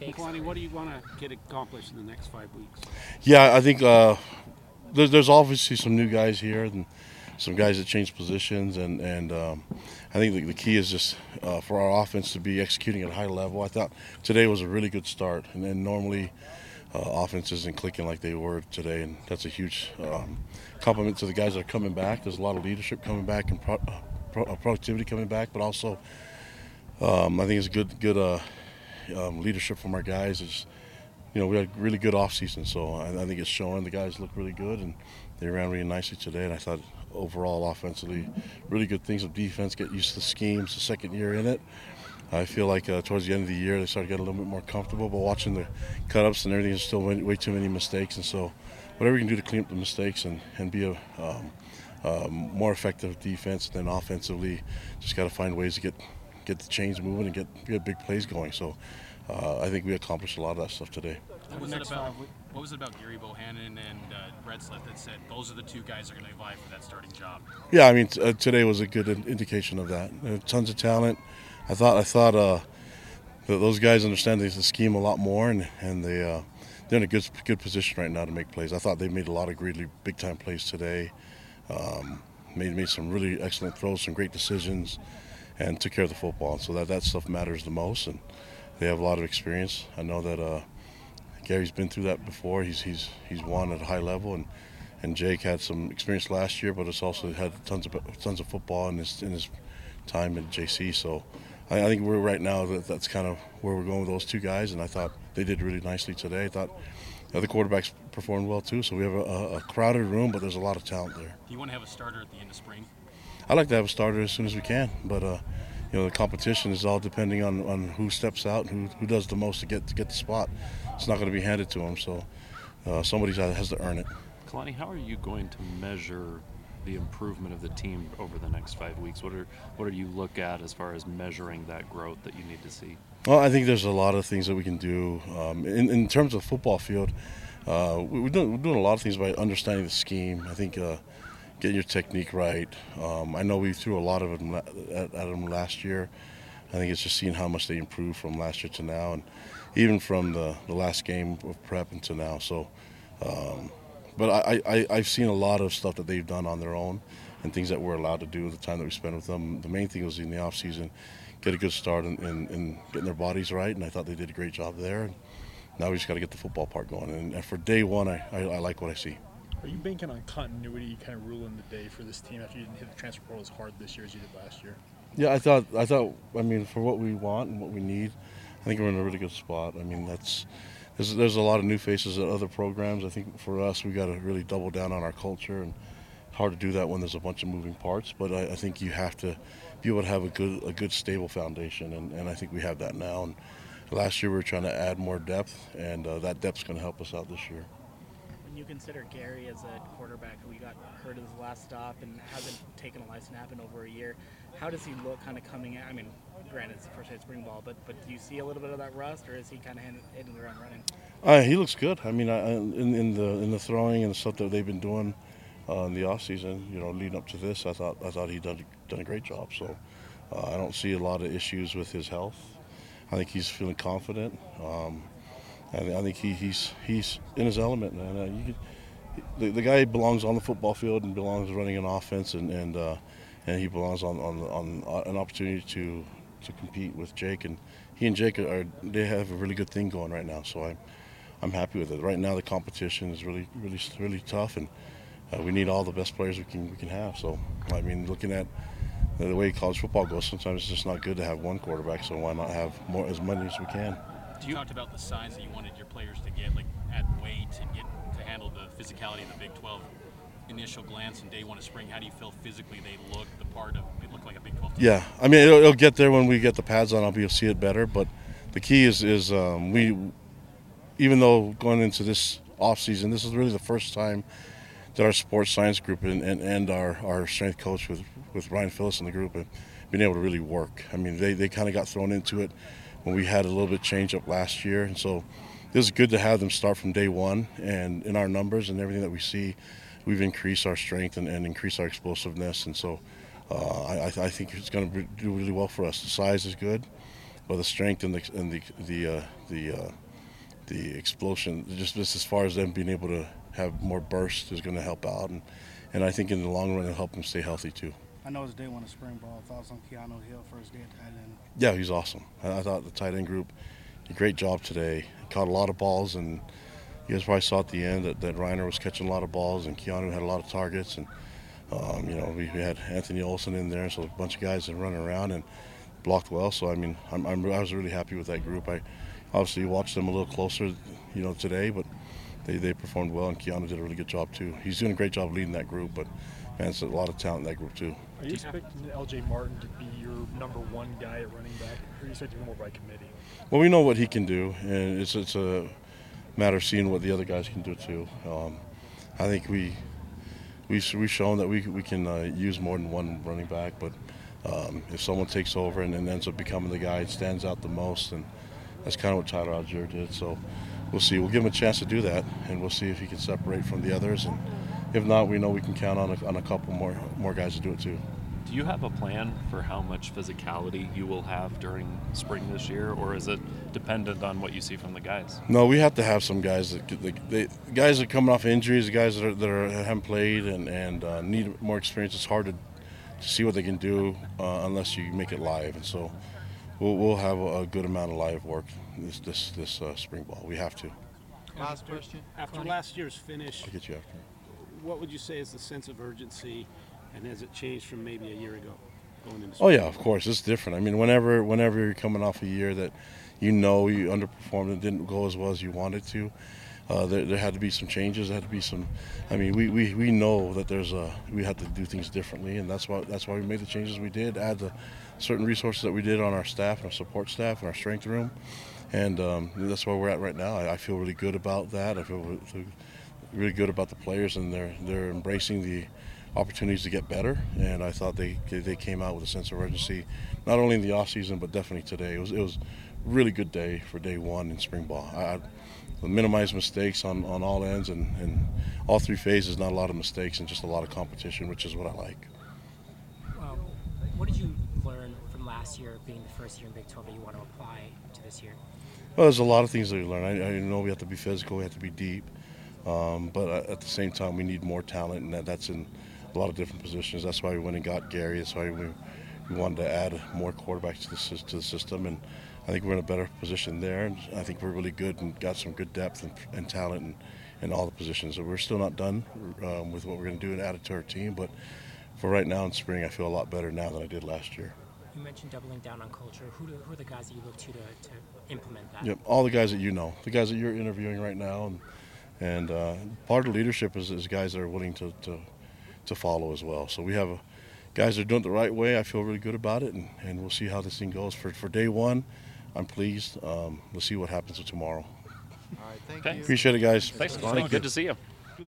Kalani, what do you want to get accomplished in the next five weeks? Yeah, I think uh, there's, there's obviously some new guys here and some guys that changed positions, and and um, I think the, the, key is just uh, for our offense to be executing at a high level. I thought today was a really good start, and then normally. Uh, offense isn't clicking like they were today, and that's a huge um, compliment to the guys that are coming back. There's a lot of leadership coming back and pro- uh, pro- uh, productivity coming back, but also um, I think it's a good good uh, um, leadership from our guys. is, you know, we had a really good off season, so I, I, think it's showing. The guys look really good, and they ran really nicely today. And I thought overall, offensively, really good things. Of defense, get used to the schemes. The second year in it, I feel like uh, towards the end of the year they started getting a little bit more comfortable. But watching the cut ups and everything, there's still way, way, too many mistakes. And so, whatever we can do to clean up the mistakes and and be a um, um, more effective defense than offensively, just got to find ways to get get the chains moving and get get big plays going. So uh, I think we accomplished a lot of that stuff today. What was, it about, what was it about Gerry Bohanon and uh, Retzlaff that said those are the two guys that are going to vie for that starting job? Yeah, I mean t- uh, today was a good indication of that. Uh, tons of talent. I thought I thought uh, that those guys understand the scheme a lot more, and and they uh, they're in a good good position right now to make plays. I thought they made a lot of really big time plays today. Um, made made some really excellent throws, some great decisions and took care of the football. So that, that stuff matters the most, and they have a lot of experience. I know that uh, Gary's been through that before. He's he's he's won at a high level, and and Jake had some experience last year, but it's also had tons of tons of football in his in his time at JC. So I, I think we're right now that that's kind of where we're going with those two guys, and I thought they did really nicely today. I thought the other quarterbacks performed well too. So we have a, a crowded room, but there's a lot of talent there. Do you want to have a starter at the end of spring? I like to have a starter as soon as we can, but uh, you know the competition is all depending on, on who steps out and who, who does the most to get to get the spot. It's not going to be handed to them, so uh, somebody has to earn it. Kalani, how are you going to measure the improvement of the team over the next five weeks? What are what are you look at as far as measuring that growth that you need to see? Well, I think there's a lot of things that we can do um, in, in terms of football field. Uh, we're, doing, we're doing a lot of things by understanding the scheme. I think. Uh, getting your technique right. Um, I know we threw a lot of them at, at them last year. I think it's just seeing how much they improved from last year to now, and even from the, the last game of prep until now. So, um, but I, I, I've seen a lot of stuff that they've done on their own and things that we're allowed to do with the time that we spend with them. The main thing was in the off season, get a good start in getting their bodies right, and I thought they did a great job there. And now we just got to get the football part going. And, and for day one, I, I, I like what I see. Are you banking on continuity kind of ruling the day for this team after you didn't hit the transfer portal as hard this year as you did last year? Yeah, I thought I thought I mean for what we want and what we need, I think we're in a really good spot. I mean that's there's, there's a lot of new faces at other programs. I think for us we got to really double down on our culture and hard to do that when there's a bunch of moving parts. But I, I think you have to be able to have a good a good stable foundation, and, and I think we have that now. And last year we were trying to add more depth, and uh, that depth's going to help us out this year you consider Gary as a quarterback who got hurt at his last stop and hasn't taken a live snap in over a year, how does he look kind of coming in? I mean, granted, it's the first day of spring ball, but but do you see a little bit of that rust, or is he kind of hitting the ground running? Uh, he looks good. I mean, I, in, in the in the throwing and the stuff that they've been doing uh, in the off season, you know, leading up to this, I thought I thought he done done a great job. So uh, I don't see a lot of issues with his health. I think he's feeling confident. Um, I, I think he, he's he's in his element, man. Uh, you the, the guy belongs on the football field and belongs running an offense, and and uh, and he belongs on on, on uh, an opportunity to to compete with Jake. And he and Jake are they have a really good thing going right now. So I'm I'm happy with it. Right now the competition is really really really tough, and uh, we need all the best players we can we can have. So I mean, looking at the way college football goes, sometimes it's just not good to have one quarterback. So why not have more as many as we can? You talked about the size that you wanted your players to get, like at weight and get to handle the physicality of the Big 12. Initial glance and day one of spring, how do you feel physically they look the part of they look like a Big 12 team? Yeah, I mean it'll, it'll get there when we get the pads on. I'll be able to see it better. But the key is is um, we, even though going into this off season, this is really the first time that our sports science group and, and, and our, our strength coach with with Ryan Phillips and the group been able to really work. I mean they, they kind of got thrown into it when we had a little bit change up last year. And so this is good to have them start from day one. And in our numbers and everything that we see, we've increased our strength and, and increased our explosiveness. And so uh, I, I, think it's going to do really well for us. The size is good, but the strength and the and the the uh, the uh, the explosion, just just as far as them being able to have more burst is going to help out, and and I think in the long run it'll help them stay healthy too. I know it's day one of spring ball. Thoughts on Keanu Hill first day at tight end? Yeah, he's awesome. I, thought the tight end group did a great job today. Caught a lot of balls, and you guys probably saw at the end that, that Ryner was catching a lot of balls, and Keanu had a lot of targets, and um, you know we, we had Anthony Olson in there, so a bunch of guys that running around and blocked well. So I mean, I'm, I'm, I was really happy with that group. I obviously watched them a little closer, you know, today, but they, they performed well, and Keanu did a really good job too. He's doing a great job leading that group, but man, it's a lot of talent in that group too. Are you expecting L.J. Martin to be your number one guy at running back, or are you expecting more by committee? Well, we know what he can do, and it's it's a matter of seeing what the other guys can do too. Um, I think we we we've shown that we we can uh, use more than one running back, but um, if someone takes over and, and ends up becoming the guy that stands out the most, and that's kind of what Tyler Allgeier did. So we'll see. We'll give him a chance to do that, and we'll see if he can separate from the others. And if not, we know we can count on a, on a couple more more guys to do it too. Do you have a plan for how much physicality you will have during spring this year, or is it dependent on what you see from the guys? No, we have to have some guys that get- like, they, guys that are coming off injuries, the guys that are, that are haven't played and and uh, need more experience. It's hard to, to see what they can do uh, unless you make it live, and so we'll, we'll have a, a good amount of live work this this this uh, spring ball. We have to. Last question. After last year's finish, I'll get you after. What would you say is the sense of urgency, and has it changed from maybe a year ago going into? Oh yeah, of course, it's different. I mean, whenever whenever you're coming off a year that you know you underperformed and didn't go as well as you wanted to, uh, there, there had to be some changes. There had to be some. I mean, we, we, we know that there's a we had to do things differently, and that's why that's why we made the changes we did. Add the certain resources that we did on our staff, and our support staff, and our strength room, and um, that's where we're at right now. I, I feel really good about that. I feel really- good about the players, and they're they're embracing the opportunities to get better. And I thought they they came out with a sense of urgency, not only in the off season but definitely today. It was it was really good day for day one in spring ball. I, I minimize mistakes on, on all ends and, and all three phases. Not a lot of mistakes and just a lot of competition, which is what I like. Um, what did you learn from last year, being the first year in Big 12, that you want to apply to this year? Well, there's a lot of things that we learn. I, I know we have to be physical, we have to be deep, um, but at the same time, we need more talent, and that, that's in a lot of different positions. That's why we went and got Gary. That's why we, we wanted to add more quarterbacks to the, to the system, and I think we're in a better position there. And I think we're really good and got some good depth and, and talent in, in all the positions. So we're still not done um, with what we're going to do and add it to our team, but for right now in spring, I feel a lot better now than I did last year. You mentioned doubling down on culture. Who, do, who are the guys that you look to to, to implement that? Yep, all the guys that you know, the guys that you're interviewing right now, and and uh, part of leadership is, is guys that are willing to, to to follow as well. So we have a, guys that are doing it the right way. I feel really good about it, and, and we'll see how this thing goes. For for day one, I'm pleased. Um, we'll see what happens with tomorrow. All right, thank Okay. you. Appreciate it, guys. Thanks, Thank you. Good to see you.